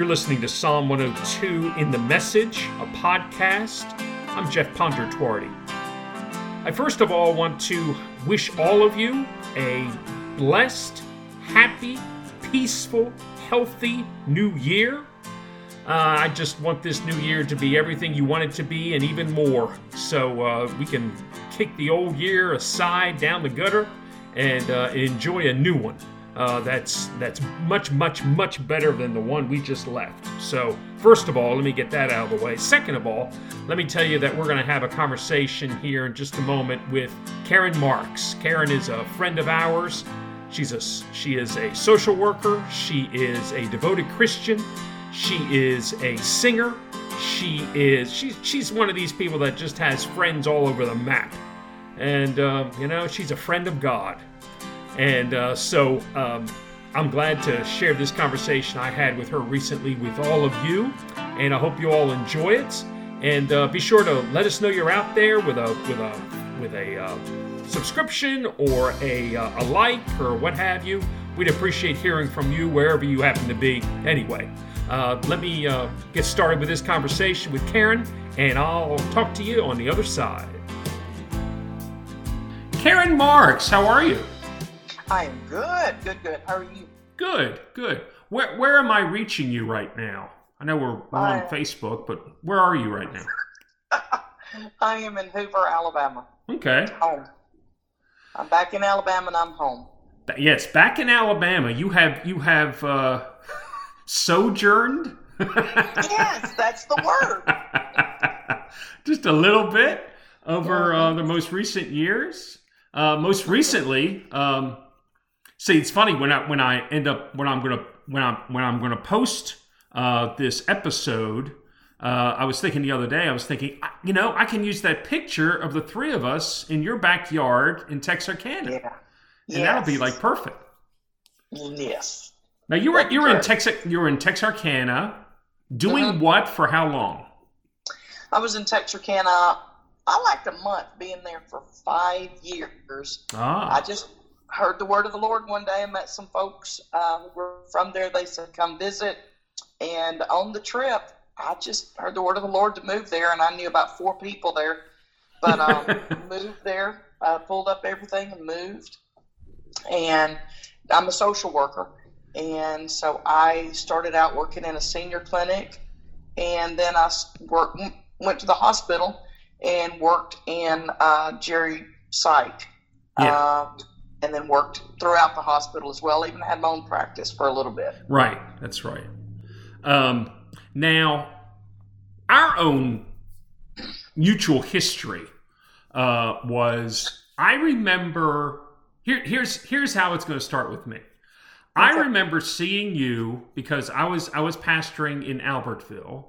You're listening to Psalm 102 in the Message, a podcast. I'm Jeff Pondertuardi. I first of all want to wish all of you a blessed, happy, peaceful, healthy new year. Uh, I just want this new year to be everything you want it to be and even more. So uh, we can kick the old year aside down the gutter and uh, enjoy a new one. Uh, that's that's much much much better than the one we just left. So first of all, let me get that out of the way. Second of all, let me tell you that we're going to have a conversation here in just a moment with Karen Marks. Karen is a friend of ours. She's a she is a social worker. She is a devoted Christian. She is a singer. She is she's she's one of these people that just has friends all over the map, and uh, you know she's a friend of God. And uh, so um, I'm glad to share this conversation I had with her recently with all of you, and I hope you all enjoy it. And uh, be sure to let us know you're out there with a with a with a uh, subscription or a, uh, a like or what have you. We'd appreciate hearing from you wherever you happen to be. Anyway, uh, let me uh, get started with this conversation with Karen, and I'll talk to you on the other side. Karen Marks, how are you? I am good, good, good. How are you? Good, good. Where where am I reaching you right now? I know we're, on Facebook, but where are you right now? I am in Hoover, Alabama. Okay. Home. I'm back in Alabama and I'm home. Yes, back in Alabama, you have you have uh, sojourned. Yes, that's the word. Just a little bit over uh, the most recent years. Uh, most recently, um, see, it's funny when I when I end up when I'm gonna when I'm when I'm gonna post uh, this episode. Uh, I was thinking the other day. I was thinking, you know, I can use that picture of the three of us in your backyard in Texarkana, Yeah. and that'll be like perfect. Yes. Now you were That'd you were in. Texas you were in Texarkana, doing Mhm. what for how long? I was in Texarkana. I liked a month being there for five years. Ah. I just heard the word of the Lord one day. I met some folks uh, who were from there. They said, come visit. And on the trip, I just heard the word of the Lord to move there, and I knew about four people there. But um, moved there, uh, pulled up everything and moved. And I'm a social worker. And so I started out working in a senior clinic, and then I worked, went to the hospital and worked in uh, Geri Psych. Yeah. Uh, and then worked throughout the hospital as well. Even had my own practice for a little bit. right. That's right. Um, now, our own mutual history uh, was. I remember. Here, here's here's how it's going to start with me. I remember seeing you because I was I was pastoring in Albertville,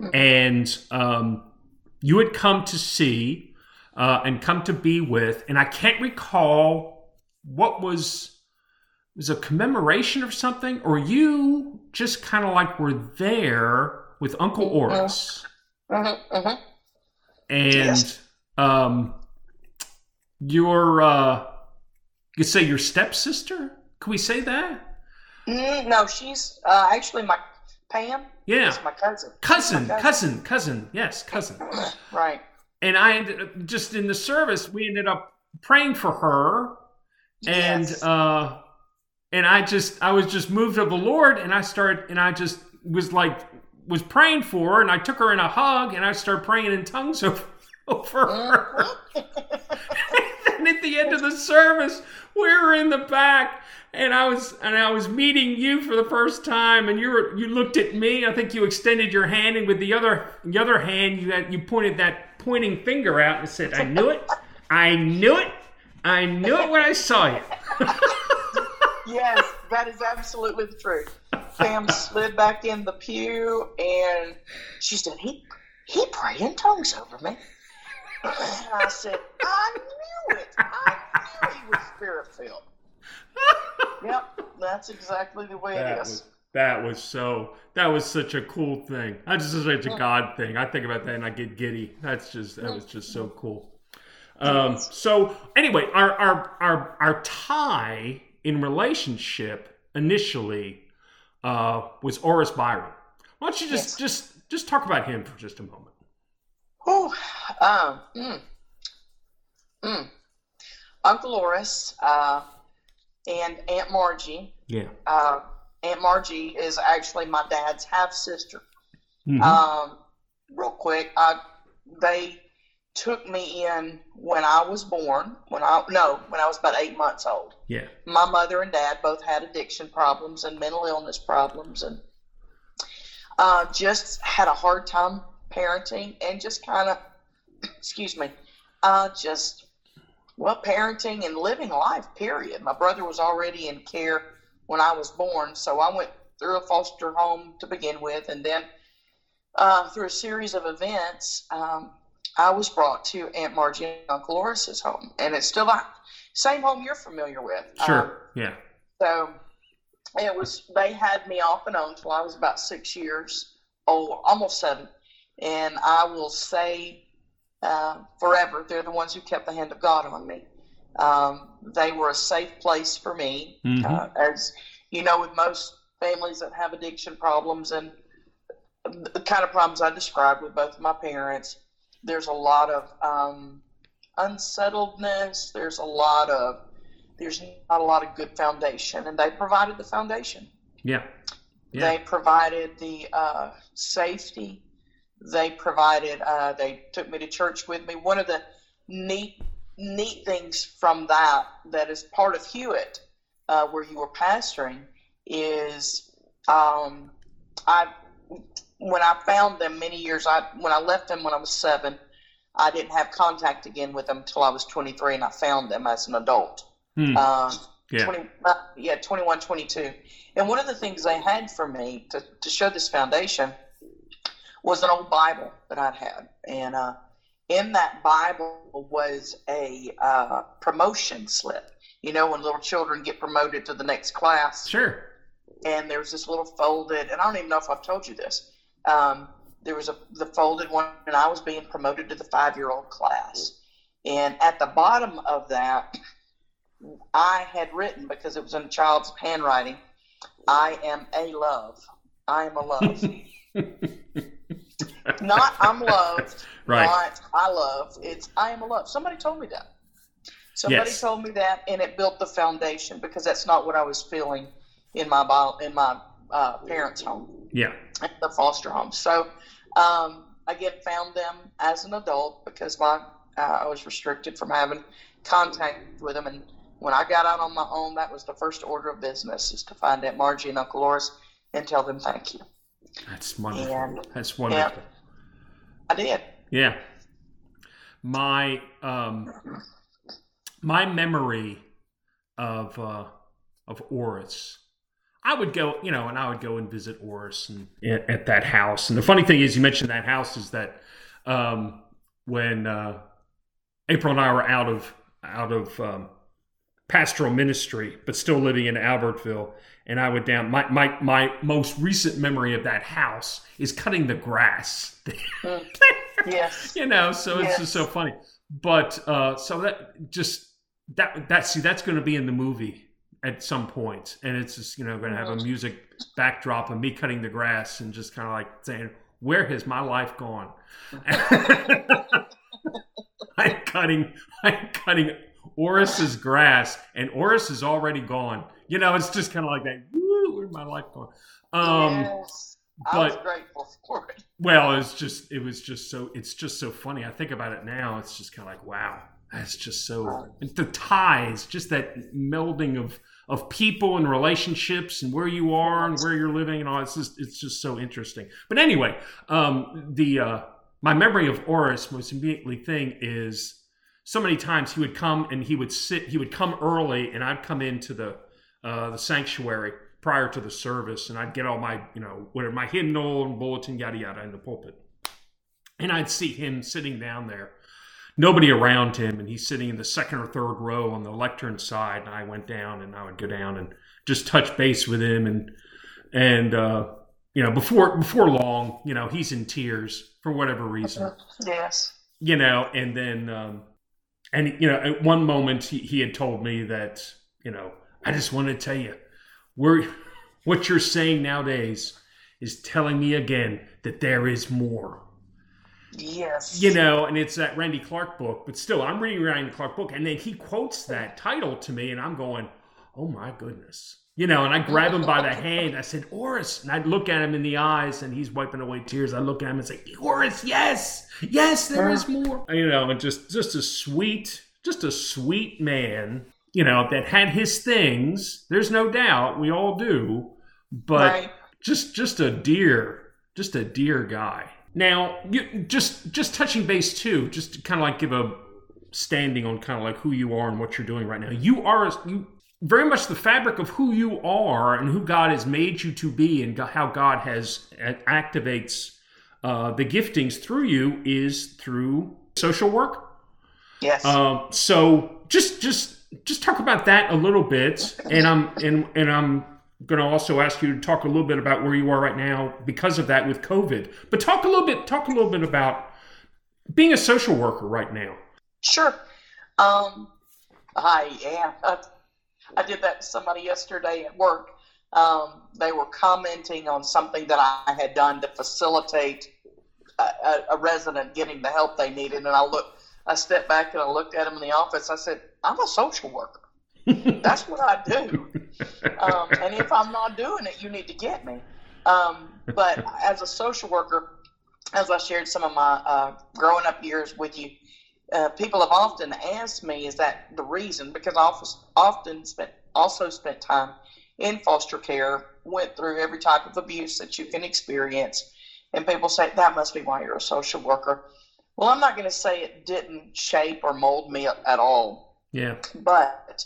Mhm. and um, you had come to see uh, and come to be with, and I can't recall what was was a commemoration or something, or you just kind of like were there with Uncle. Oris, Mm-hmm, mm-hmm. and Yes. um, your uh, you say your stepsister? Can we say that? Mm, no, she's uh, actually my Pam. Yeah. My cousin. cousin, My cousin, cousin. Yes, cousin. Right. and I ended up, just in the service, we ended up praying for her, and Yes. uh, and I just I was just moved of the Lord, and I started and I just was like was praying for her, and I took her in a hug, and I started praying in tongues over, over her. and then at the end of the service, we were in the back. And I was and I was meeting you for the first time, and you were you looked at me. I think you extended your hand, and with the other the other hand, you had, you pointed that pointing finger out and said, "I knew it, I knew it, I knew it when I saw you." yes, that is absolutely the truth. Pam slid back in the pew and she said, "He he prayed in tongues over me." And I said, "I knew it. I knew he was spirit filled." Yep, that's exactly the way That it was that was so that was such a cool thing. That's just such a mm. God thing. I think about that and I get giddy. That's just that was just so cool. Um, so anyway, our our our our tie in relationship initially uh, was Oris Byron. Why don't you just Yes. just just talk about him for just a moment? Whew. Um, mm, mm. Uncle Oris uh, and Aunt Margie. Yeah. Uh, Aunt Margie is actually my dad's half sister. Mhm. Um, real quick, I, they took me in when I was born. When I no, when I was about eight months old. yeah. My mother and dad both had addiction problems and mental illness problems, and uh, just had a hard time parenting and just kind of, excuse me, uh, just well, parenting and living life. Period. My brother was already in care when I was born, so I went through a foster home to begin with, and then uh, through a series of events, um, I was brought to Aunt Margie and Uncle Oris's home, and it's still the same home you're familiar with. Um, Sure. yeah. so it was they had me off and on till I was about six years old, almost seven. And I will say uh, forever, they're the ones who kept the hand of God on me. Um, they were a safe place for me. Mhm. Uh, as you know, with most families that have addiction problems and the kind of problems I described with both of my parents, there's a lot of um, unsettledness. There's a lot of there's not a lot of good foundation, and they provided the foundation. Yeah. Yeah. They provided the uh, safety. They provided. Uh, they took me to church with me. One of the neat neat things from that that is part of Hewitt, uh, where you were pastoring, is um, I when I found them many years. I when I left them when I was seven. I didn't have contact again with them until I was 23, and I found them as an adult. Hmm. Um, yeah. 20, uh, yeah, 21, 22. And one of the things they had for me to, to show this foundation was an old Bible that I'd had. And uh, in that Bible was a uh, promotion slip. You know, when little children get promoted to the next class, Sure. and there was this little folded, and I don't even know if I've told you this. Um, there was a the folded one, and I was being promoted to the five year old class. And at the bottom of that, I had written because it was in a child's handwriting. I am a love. I am a love. not I'm loved. Right. Not I love. It's I am a love. Somebody told me that. Somebody Yes. told me that, and it built the foundation because that's not what I was feeling in my bio- in my uh, parents' home, Yeah. at the foster home. So um, I get found them as an adult because my uh, I was restricted from having contact with them, and when I got out on my own, that was the first order of business is to find Aunt Margie and Uncle Oris and tell them thank you. That's wonderful. And- That's wonderful. I did. Yeah. My um my memory of uh of Oris. I would go, you know, and I would go and visit Oris and at, at that house. And the funny thing is you mentioned that house is that um when uh April and I were out of out of um pastoral ministry, but still living in Albertville. And I would down my, my my most recent memory of that house is cutting the grass. Yes. you know so it's just so funny but uh so that just that that see that's going to be in the movie at some point and it's just you know going to have a music backdrop of me cutting the grass and just kind of like saying where has my life gone i'm cutting i'm cutting oris's grass and oris is already gone you know it's just kind of like that Woo, where's my life gone um yes. I was but- grateful for it. well, it's just it was just so it's just so funny. I think about it now. It's just kind of like wow, that's just so the ties, just that melding of of people and relationships and where you are and where you're living and all. It's just it's just so interesting. But anyway, um, the uh, my memory of Oris most immediately thing is so many times he would come and he would sit. He would come early, and I'd come into the uh, the sanctuary prior to the service, and I'd get all my, you know, whatever my hymnal and bulletin, yada yada, in the pulpit, and I'd see him sitting down there, nobody around him, and he's sitting in the second or third row on the lectern side, and I went down, and I would go down and just touch base with him, and and uh, you know, before before long, you know, he's in tears for whatever reason Yes. you know, and then, um, and you know, at one moment he, he had told me that, you know, I just want to tell you, we're what you're saying nowadays is telling me again that there is more. Yes. You know, and it's that Randy Clark book, but still, I'm reading Randy Clark book, and then he quotes that title to me, and I'm going, oh my goodness. You know, and I grab him by the hand. I said, Oris. And I look at him in the eyes, and he's wiping away tears. I look at him and say, Oris, yes, yes, there is more. You know, and just just a sweet, just a sweet man. You know, that had his things. There's no doubt, we all do, but Right. just just a dear, just a dear guy. Now, you, just just touching base too, just to kind of like give a standing on kind of like who you are and what you're doing right now. You are you very much the fabric of who you are and who God has made you to be, and how God has uh, activates uh, the giftings through you is through social work. Yes. Um, so just just just talk about that a little bit, and I'm and and I'm going to also ask you to talk a little bit about where you are right now because of that with COVID. But talk a little bit talk a little bit about being a social worker right now. Sure. Um, I am. I, I did that to somebody yesterday at work. Um, they were commenting on something that I had done to facilitate a, a, a resident getting the help they needed, and I looked. I stepped back and I looked at him in the office. I said, "I'm a social worker. That's what I do. Um, and if I'm not doing it, you need to get me." Um, but as a social worker, as I shared some of my uh, growing up years with you, uh, people have often asked me, "Is that the reason?" Because I often, often spent also spent time in foster care, went through every type of abuse that you can experience, and people say that must be why you're a social worker. Well, I'm not going to say it didn't shape or mold me at all, Yeah. but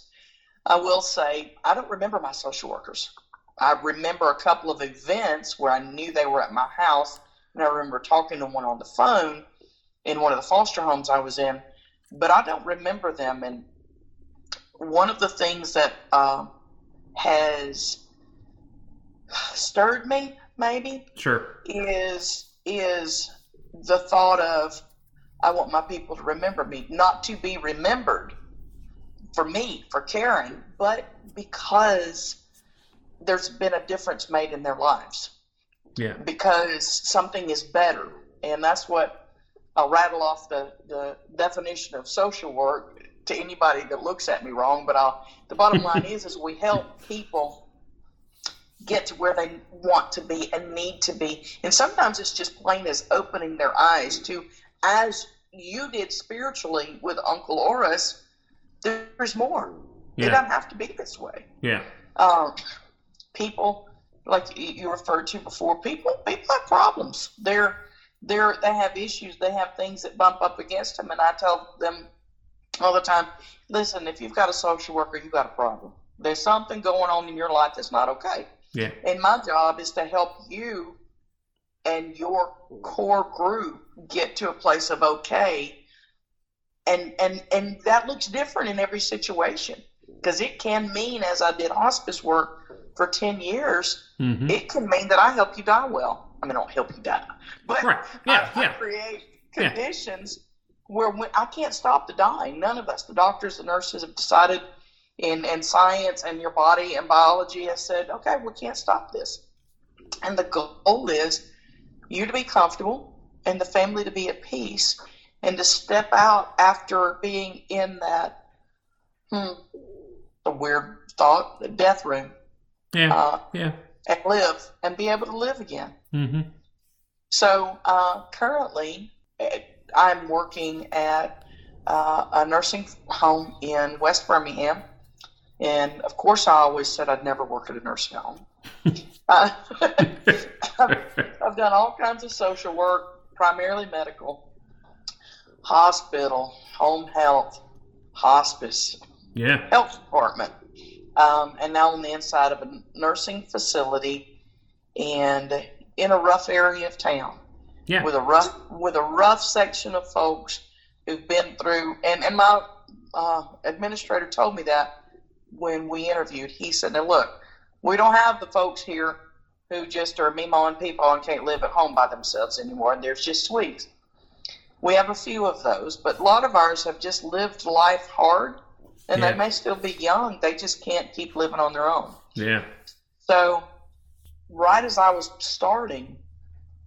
I will say I don't remember my social workers. I remember a couple of events where I knew they were at my house, and I remember talking to one on the phone in one of the foster homes I was in, but I don't remember them. And one of the things that uh, has stirred me, maybe, Sure. is is the thought of I want my people to remember me, not to be remembered for me for caring, but because there's been a difference made in their lives Yeah. because something is better. And that's what I'll rattle off the, the definition of social work to anybody that looks at me wrong. But I'll, the bottom line is, is we help people get to where they want to be and need to be. And sometimes it's just plain as opening their eyes to, as you did spiritually with Uncle Oris, there's more. It Yeah. doesn't have to be this way Yeah. um, people like you you referred to before people people have problems they're they're they have issues they have things that bump up against them and i tell them all the time listen if you've got a social worker you've got a problem there's something going on in your life that's not okay Yeah. and my job is to help you and your core group get to a place of okay and and and that looks different in every situation because it can mean as i did hospice work for 10 years hmm it can mean that i help you die well i mean i don't help you die but Right. Yeah. I, I Yeah. create Yeah. conditions where when, i can't stop the dying none of us the doctors the nurses have decided in, in science and your body and biology has said okay we can't stop this and the goal is you to be comfortable and the family to be at peace and to step out after being in that hmm, a weird thought the death room Yeah. uh, Yeah. and live and be able to live again hmm so uh, currently, eh, I'm working at uh, a nursing home in West Birmingham, and of course, I always said I'd never work at a nursing home. uh, I've, I've done all kinds of social work, primarily medical, hospital, home health, hospice, yeah. health department, um, and now on the inside of a nursing facility, and in a rough area of town Yeah. with a rough with a rough section of folks who've been through. And and my uh, administrator told me that when we interviewed, he said, "Now look, we don't have the folks here who just are meemawing people and can't live at home by themselves anymore, and there's just sweets." We have a few of those, but a lot of ours have just lived life hard, and Yeah. they may still be young. They just can't keep living on their own. Yeah. So right as I was starting,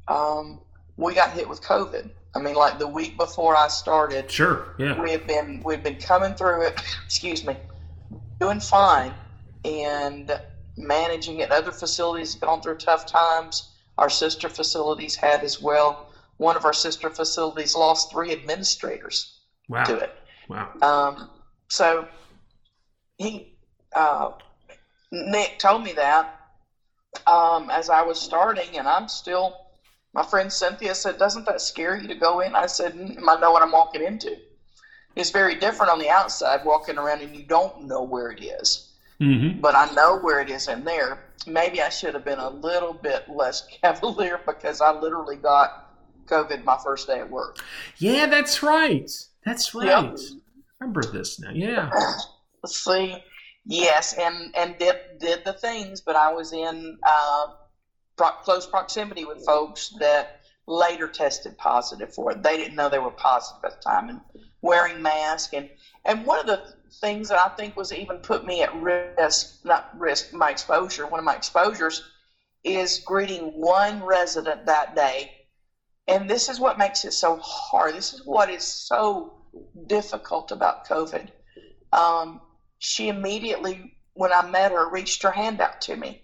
um, we got hit with COVID. I mean, like the week before I started, Sure. Yeah. we have been we've been coming through it. Excuse me, doing fine and managing it. Other facilities have gone through tough times. Our sister facilities had as well. One of our sister facilities lost three administrators Wow. to it. Wow. Um, so he, uh, Nick told me that um, as I was starting, and I'm still. My friend Cynthia said, "Doesn't that scare you to go in?" I said, mm, "I know what I'm walking into. It's very different on the outside, walking around and you don't know where it is, Mm-hmm. but I know where it is in there. Maybe I should have been a little bit less cavalier because I literally got COVID my first day at work. Yeah, that's right. That's right. Yep. Remember this now. Yeah. Let's see. Yes, and and did did the things, but I was in uh, pro- close proximity with folks that later tested positive for it. They didn't know they were positive at the time, and wearing masks and and one of the things that I think was even put me at risk, not risk, my exposure. One of my exposures is greeting one resident that day, and this is what makes it so hard. This is what is so difficult about COVID. Um, she immediately, when I met her, reached her hand out to me.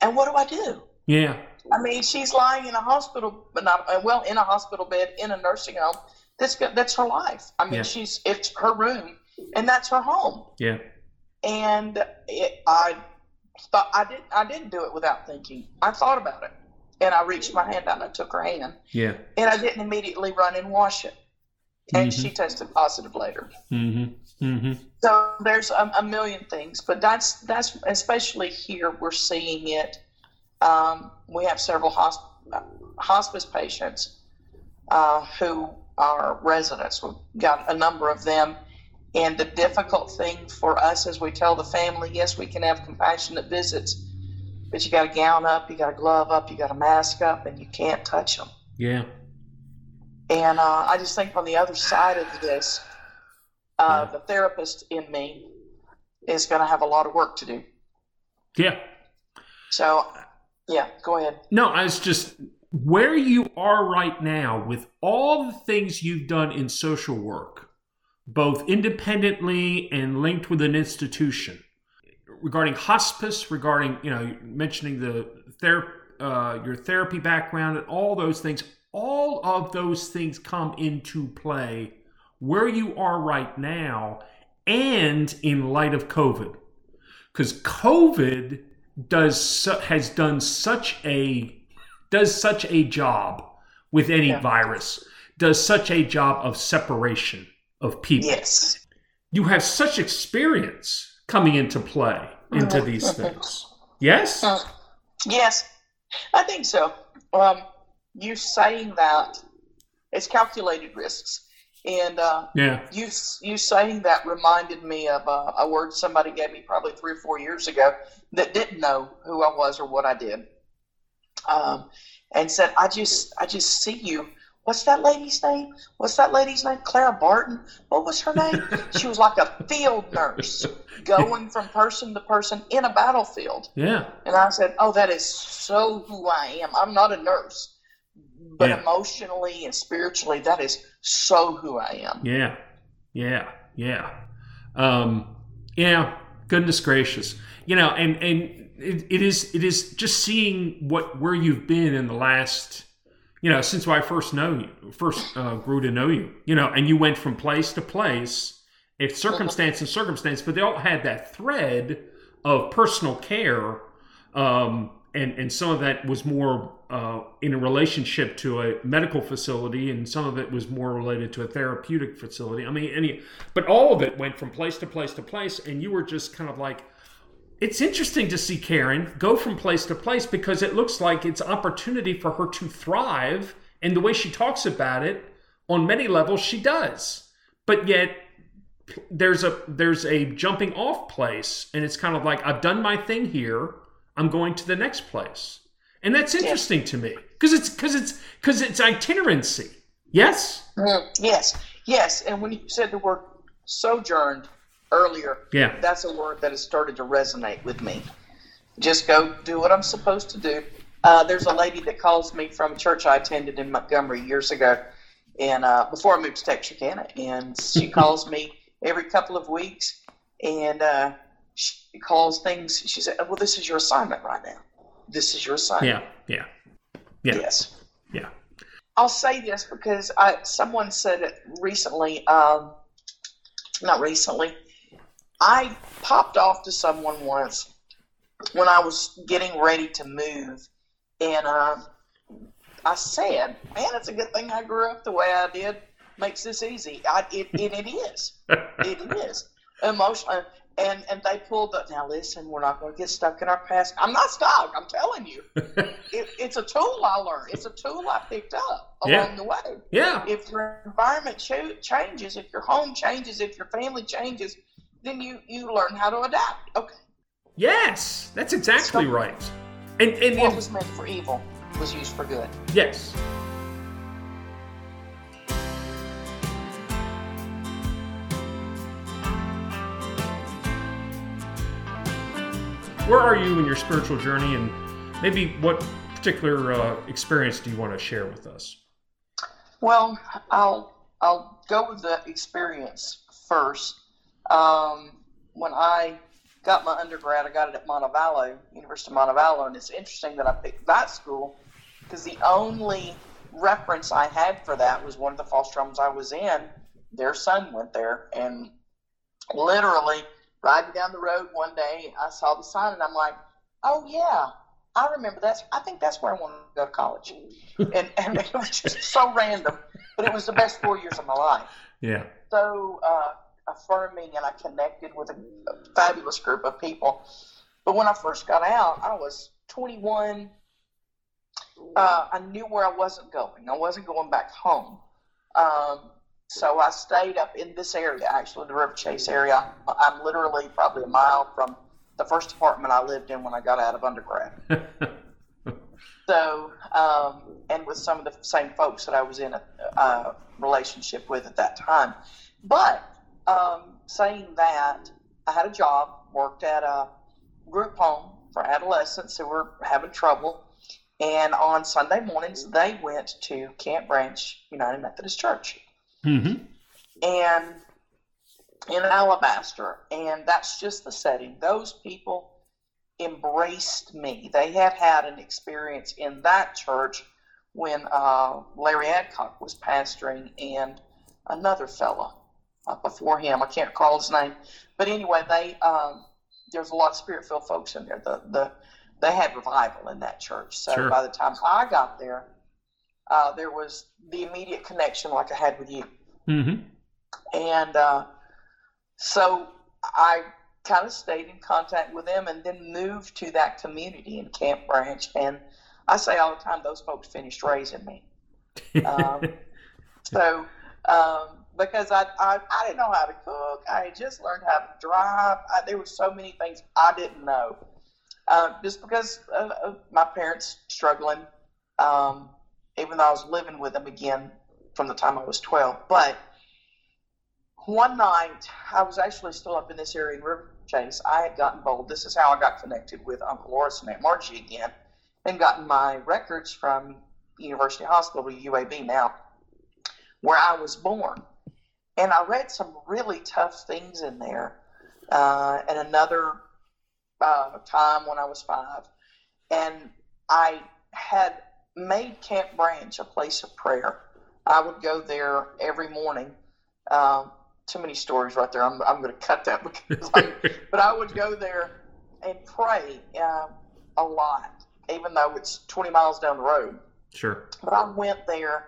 And what do I do? Yeah. I mean, she's lying in a hospital, but not uh, well in a hospital bed in a nursing home. That's. That's her life. I mean, Yeah. she's it's her room, and that's her home. Yeah. And it, I thought I didn't. I didn't do it without thinking. I thought about it, and I reached my hand out and I took her hand, Yeah. and I didn't immediately run and wash it. And Mhm. she tested positive later. Mm-hmm. Mm-hmm. So there's a, a million things, but that's that's especially here we're seeing it. Um, we have several hosp- hospice patients uh, who are residents. We've got a number of them, and the difficult thing for us as we tell the family, yes, we can have compassionate visits, but you got a gown up, you got a glove up, you got a mask up, and you can't touch them. Yeah. And uh, I just think on the other side of this, uh, the therapist in me is going to have a lot of work to do. Yeah. So, yeah, go ahead. No, I was just where you are right now with all the things you've done in social work, both independently and linked with an institution, regarding hospice, regarding you know mentioning the ther- uh, your therapy background and all those things. All of those things come into play where you are right now, and in light of COVID, because COVID does su- has done such a does such a job with any Yeah. virus does such a job of separation of people Yes. you have such experience coming into play into these things. Yes? Uh, yes, I think so. Um, you saying that it's calculated risks, and uh, yeah. you you saying that reminded me of uh, a word somebody gave me probably three or four years ago that didn't know who I was or what I did, um, and said, "I just I just see you." What's that lady's name? What's that lady's name? Clara Barton. What was her name? she was like a field nurse, going from person to person in a battlefield. yeah And I said, "Oh, that is so who I am. I'm not a nurse, but Yeah. emotionally and spiritually, that is so who I am." yeah yeah yeah um yeah goodness gracious you know and and it, it is it is just seeing what where you've been in the last you know since i first know you first uh, grew to know you you know and you went from place to place if circumstance and circumstance but they all had that thread of personal care um and and some of that was more uh, in a relationship to a medical facility, and some of it was more related to a therapeutic facility. I mean, any, but all of it went from place to place to place, and you were just kind of like, it's interesting to see Karen go from place to place because it looks like it's opportunity for her to thrive, and the way she talks about it, on many levels, she does. But yet, there's a there's a jumping off place, and it's kind of like I've done my thing here. I'm going to the next place, and that's interesting to me because it's because it's because it's itinerancy. Yes. Mm, Yes, yes. And when you said the word sojourned earlier, Yeah. that's a word that has started to resonate with me. just go do what I'm supposed to do. Uh, there's a lady that calls me from a church I attended in Montgomery years ago, and uh, before I moved to Texarkana, and she calls me every couple of weeks, and uh, she calls things. She said, "Well, this is your assignment right now. This is your assignment." Yeah, yeah, yeah. Yes. Yeah. I'll say this because I someone said it recently. Um, not recently. I popped off to someone once when I was getting ready to move, and uh, I said, "Man, it's a good thing I grew up the way I did. Makes this easy." I, it, it, it is. it is emotional. And and they pulled up. Now listen, we're not going to get stuck in our past. I'm not stuck. I'm telling you, it, it's a tool I learned. It's a tool I picked up along Yeah. the way. yeah. If your environment cho- changes, if your home changes, if your family changes, then you you learn how to adapt. Okay, Yes, that's exactly So- right. And and, what and was meant for evil was used for good. yes. Where are you in your spiritual journey, and maybe what particular uh, experience do you want to share with us? Well, I'll I'll go with the experience first. Um, when I got my undergrad, I got it at Montevallo, University of Montevallo, and it's interesting that I picked that school because the only reference I had for that was one of the false homes I was in. Their son went there, and literally riding down the road one day, I saw the sign, and I'm like, "Oh yeah, I remember that. I think that's where I want to go to college." and and it was just so random, but it was the best four years of my life. Yeah. So uh, affirming, and I connected with a, a fabulous group of people. But when I first got out, I was 21. Uh, I knew where I wasn't going. I wasn't going back home. Um, so I stayed up in this area, actually, the Riverchase area. I'm literally probably a mile from the first apartment I lived in when I got out of undergrad. So, um, and with some of the same folks that I was in a, a relationship with at that time. But um, saying that, I had a job, worked at a group home for adolescents who were having trouble. And on Sunday mornings, they went to Camp Branch United Methodist Church hmm and in Alabaster, and that's just the setting. Those people embraced me. They had had an experience in that church when uh, Larry Adcock was pastoring, and another fella before him. I can't recall his name, but anyway, they um, there's a lot of spirit-filled folks in there. The the they had revival in that church. So Sure. by the time I got there, uh, there was the immediate connection like I had with you. hmm And uh, so I kind of stayed in contact with them and then moved to that community in Camp Branch. And I say all the time, those folks finished raising me. Um, so, um, because I, I, I didn't know how to cook, I had just learned how to drive. I, there were so many things I didn't know. Uh, just because of, of my parents struggling, um, even though I was living with them again from the time I was 12. But one night, I was actually still up in this area in River Chase. I had gotten bold. This is how I got connected with Uncle Oris and Aunt Margie again, and gotten my records from University Hospital, UAB now, where I was born. And I read some really tough things in there. Uh, and another uh, time when I was five, and I had made Camp Branch a place of prayer. I would go there every morning. Um, too many stories right there. I'm, I'm going to cut that because I'm, but I would go there and pray uh, a lot, even though it's 20 miles down the road. Sure. But I went there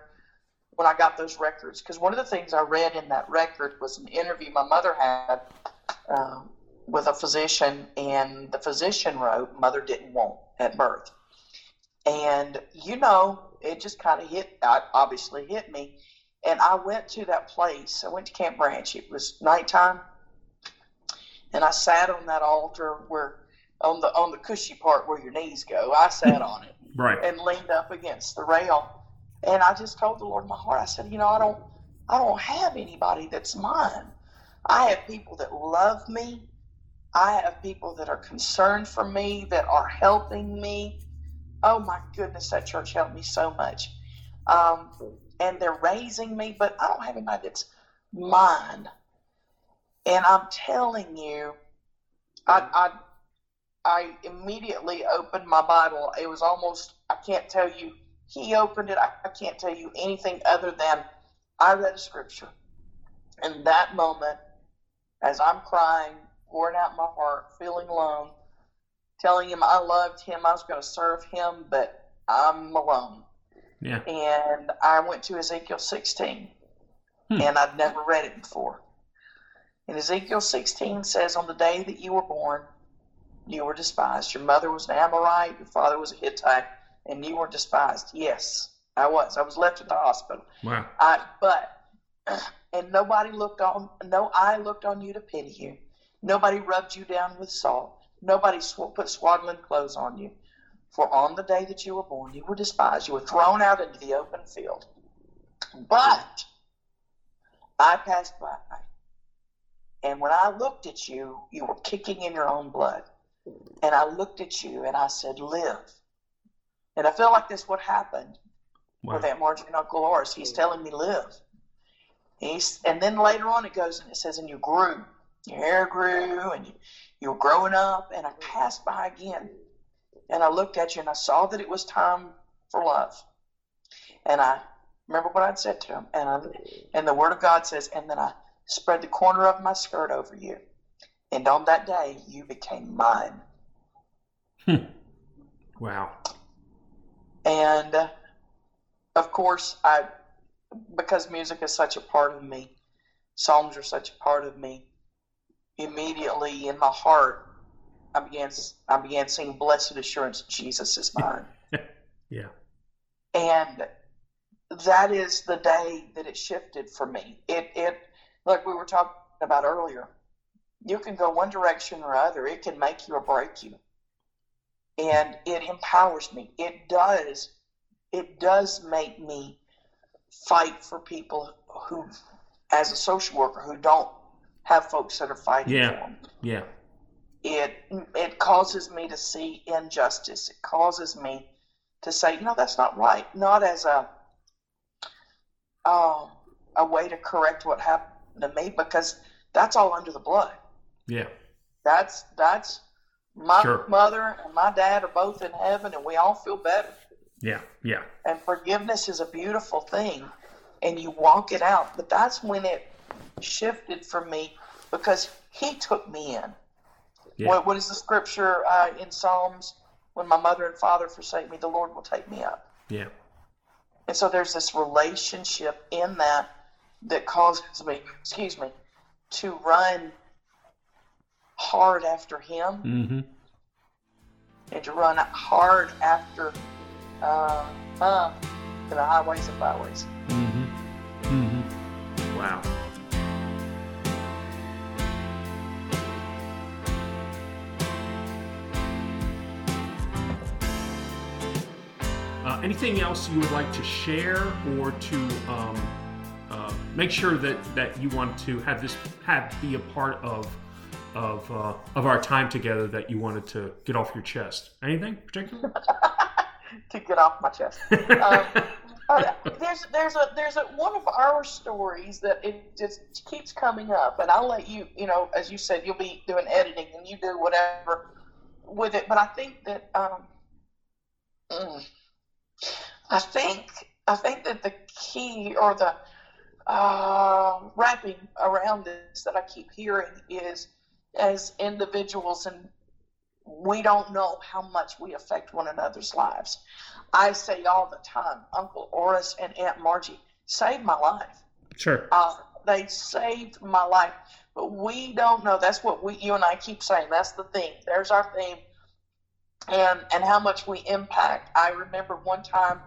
when I got those records because one of the things I read in that record was an interview my mother had um, with a physician, and the physician wrote, "Mother didn't want at birth," and you know, it just kind of hit. uh, Obviously, hit me. And I went to that place. I went to Camp Branch. It was nighttime, and I sat on that altar where, on the on the cushy part where your knees go. I sat on it Right. and leaned up against the rail. And I just told the Lord in my heart, I said, you know, I don't I don't have anybody that's mine. I have people that love me I have people that are concerned for me, that are helping me. Oh my goodness, that church helped me so much. Um, and they're raising me, but I don't have anybody that's mine. And I'm telling you, I, I, I immediately opened my Bible. It was almost, I can't tell you, he opened it. I, I can't tell you anything other than I read a scripture. In that moment, as I'm crying, pouring out my heart, feeling alone, telling him I loved him, I was going to serve him, but I'm alone. Yeah. And I went to Ezekiel 16, hmm. and I'd never read it before. And Ezekiel 16 says, On the day that you were born, you were despised. Your mother was an Amorite, your father was a Hittite, and you were despised. Yes, I was. I was left at the hospital. Wow. I, but, and nobody looked on, no eye looked on you to pity you. Nobody rubbed you down with salt. Nobody sw- put swaddling clothes on you. For on the day that you were born, you were despised. You were thrown out into the open field. But I passed by. And when I looked at you, you were kicking in your own blood. And I looked at you and I said, Live. And I feel like this what happened wow. with that Marjorie and Uncle Oris. He's telling me, Live. He's, and then later on it goes and it says, And you grew your hair grew and you, you were growing up. And I passed by again and I looked at you and I saw that it was time for love. And I remember what I'd said to him. And, I, and the Word of God says, and then I spread the corner of my skirt over you. And on that day, you became mine. Hmm. Wow. And of course, I, because music is such a part of me, songs are such a part of me, immediately in my heart, I began I began singing "Blessed Assurance, Jesus is mine." yeah, and that is the day that it shifted for me. It it like we were talking about earlier. You can go one direction or other. It can make you or break you, and it empowers me. It does. It does make me fight for people who, as a social worker, who don't have folks that are fighting yeah. for them. Yeah. It it causes me to see injustice. It causes me to say, you know, that's not right. Not as a uh, a way to correct what happened to me, because that's all under the blood. Yeah. That's that's my sure. mother and my dad are both in heaven, and we all feel better. Yeah. Yeah. And forgiveness is a beautiful thing, and you walk it out. But that's when it shifted for me because he took me in. Yeah. What, what is the scripture uh, in Psalms? When my mother and father forsake me, the Lord will take me up. Yeah. And so there's this relationship in that that causes me, excuse me, to run hard after Him mm-hmm. and to run hard after uh, uh, the highways and byways. Mm-hmm. Mm-hmm. Wow. anything else you would like to share or to um, uh, make sure that, that you want to have this have be a part of of uh, of our time together that you wanted to get off your chest? Anything particular? to get off my chest. Um, uh, there's there's a there's a one of our stories that it just keeps coming up, and I'll let you you know as you said you'll be doing editing and you do whatever with it, but I think that um, mm, I think I think that the key or the uh, wrapping around this that I keep hearing is as individuals and we don't know how much we affect one another's lives. I say all the time, Uncle Oris and Aunt Margie saved my life. Sure. Uh, they saved my life, but we don't know. That's what we, you and I keep saying. That's the theme. There's our theme, and and how much we impact. I remember one time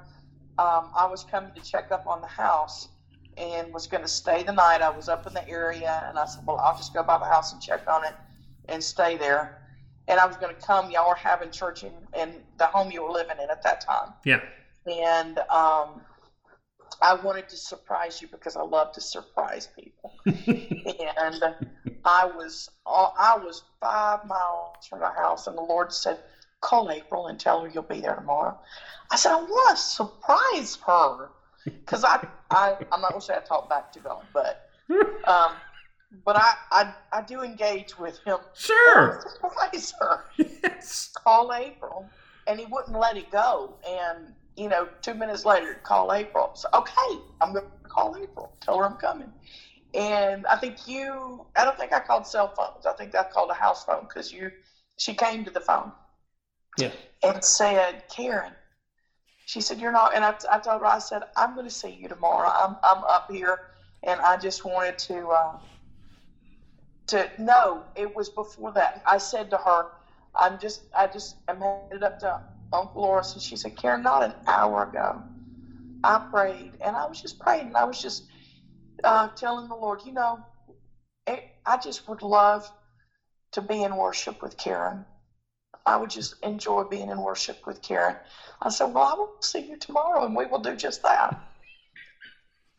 um, I was coming to check up on the house and was going to stay the night. I was up in the area, and I said, "Well, I'll just go by the house and check on it and stay there." And I was going to come. Y'all were having church in, in the home you were living in at that time. Yeah. And um, I wanted to surprise you because I love to surprise people. and I was uh, I was five miles from the house, and the Lord said, "Call April and tell her you'll be there tomorrow." I said, "I want to surprise her," because I, I I'm not gonna say I talk back to God, but um, but I, I I do engage with him. Sure. Her. Yes. Call April, and he wouldn't let it go. And you know, two minutes later, call April. So okay, I'm gonna call April. Tell her I'm coming. And I think you, I don't think I called cell phones. I think I called a house phone because you, she came to the phone Yeah. and said, Karen, she said, you're not, and I, I told her, I said, I'm going to see you tomorrow. I'm, I'm up here and I just wanted to, uh, to, no, it was before that. I said to her, I'm just, I just, I'm headed up to Uncle Loris and she said, Karen, not an hour ago, I prayed and I was just praying and I was just, uh, telling the Lord, you know, it, I just would love to be in worship with Karen. I would just enjoy being in worship with Karen. I said, Well, I will see you tomorrow and we will do just that.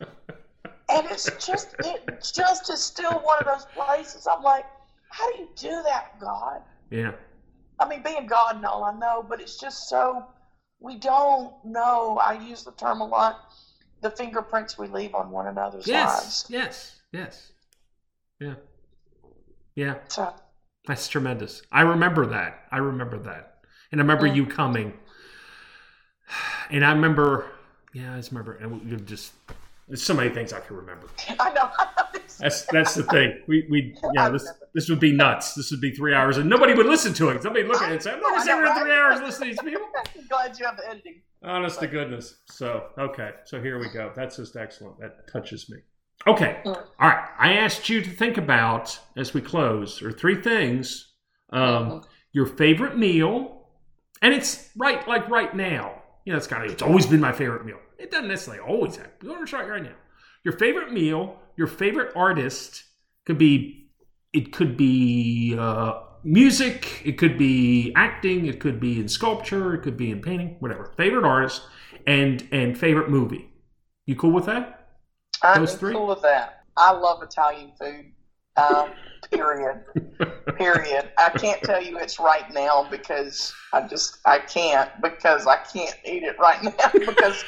and it's just, it just is still one of those places. I'm like, How do you do that, God? Yeah. I mean, being God and all, I know, but it's just so, we don't know. I use the term a lot the fingerprints we leave on one another's Yes. lives. Yes. Yes. Yeah. Yeah. So, That's tremendous. I remember that. I remember that. And I remember Mm. you coming. And I remember, yeah, I just remember, and you just, there's so many things I can remember. I know. That's that's the thing. We we yeah, this this would be nuts. This would be three hours, and nobody would listen to it. Somebody would look at it and say, "I'm not sitting right? three hours listening to these people." I'm glad you have the ending. Honest to goodness. So okay, so here we go. That's just excellent. That touches me. Okay, Mm. all right. I asked you to think about as we close, or three things. Um, your favorite meal, and it's right like right now. You know, it's kind of it's always been my favorite meal. It doesn't necessarily always have. We're gonna try it right now. Your favorite meal, your favorite artist could be. It could be uh, music. It could be acting. It could be in sculpture. It could be in painting. Whatever. Favorite artist and and favorite movie. You cool with that? I'm Those three? cool with that. I love Italian food. Um, period. period. I can't tell you it's right now because I just I can't because I can't eat it right now because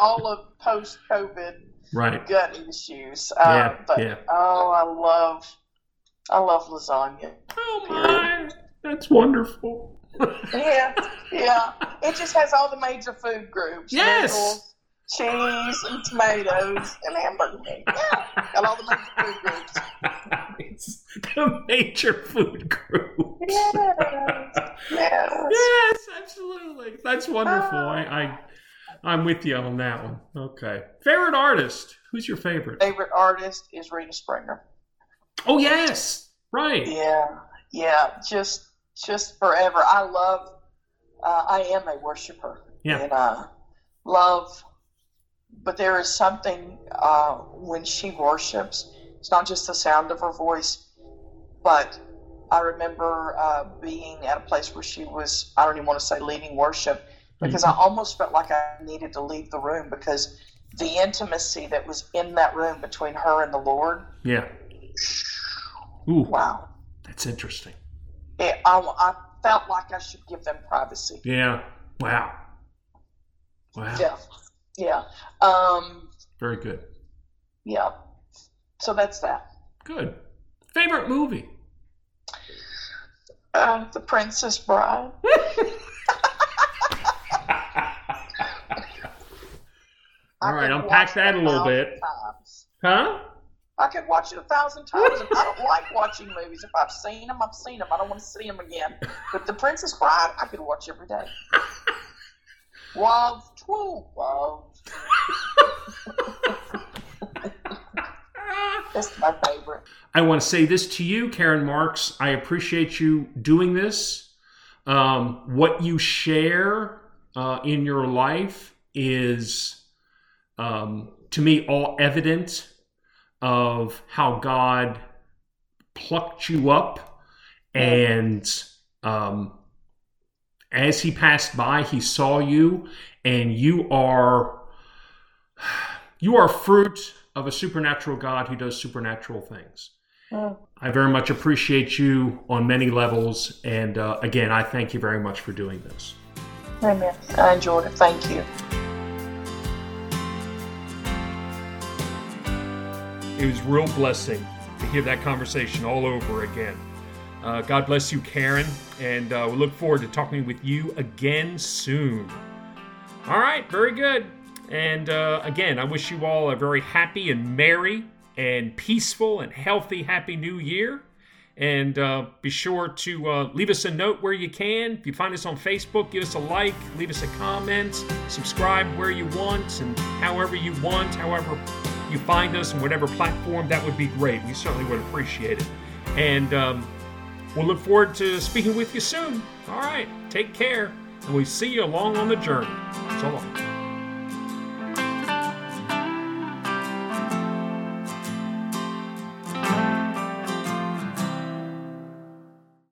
all of post COVID Right. gut issues. Uh, Yeah, but yeah. oh, I love I love lasagna. Oh my, that's wonderful. Yeah, yeah. It just has all the major food groups. Yes. Noodles, cheese and tomatoes and hamburger meat. Yeah. Got all the major food groups. it's the major food group. Yes. Yes. Yes, absolutely. That's wonderful. I, I, I'm with you on that one. Okay. Favorite artist? Who's your favorite? Favorite artist is Rita Springer. Oh yes, right. Yeah. Yeah. Just just forever. I love uh, I am a worshiper. Yeah. And uh love but there is something uh, when she worships, it's not just the sound of her voice, but I remember uh, being at a place where she was, I don't even want to say leading worship, because I almost felt like I needed to leave the room because the intimacy that was in that room between her and the Lord, Yeah. Ooh, wow. that's interesting. It, I, I felt like I should give them privacy. Yeah. Wow. Wow. Yeah. Yeah. Um, Very good. yeah. So that's that. Good. Favorite movie? Uh, the Princess Bride. All right, unpack that a little bit. Times. Huh? I could watch it a thousand times. And I don't like watching movies. If I've seen them, I've seen them. I don't want to see them again. But The Princess Bride, I could watch every day. Love, true love. That's my favorite. I want to say this to you, Karen Marks. I appreciate you doing this. Um, what you share uh, in your life is, um, to me, all evident of how God plucked you up, and um, as He passed by, He saw you, and you are you are fruit of a supernatural God who does supernatural things. Mm. I very much appreciate you on many levels. And uh, again, I thank you very much for doing this. Amen. I enjoyed it. Thank you. It was real blessing to hear that conversation all over again. Uh, God bless you, Karen, and uh, we look forward to talking with you again soon. All right, very good. And uh, again, I wish you all a very happy and merry and peaceful and healthy, happy new year. And uh, be sure to uh, leave us a note where you can. If you find us on Facebook, give us a like, leave us a comment, subscribe where you want, and however you want, however you find us, on whatever platform, that would be great. We certainly would appreciate it. And um, we'll look forward to speaking with you soon. All right, take care, and we'll see you along on the journey. So long.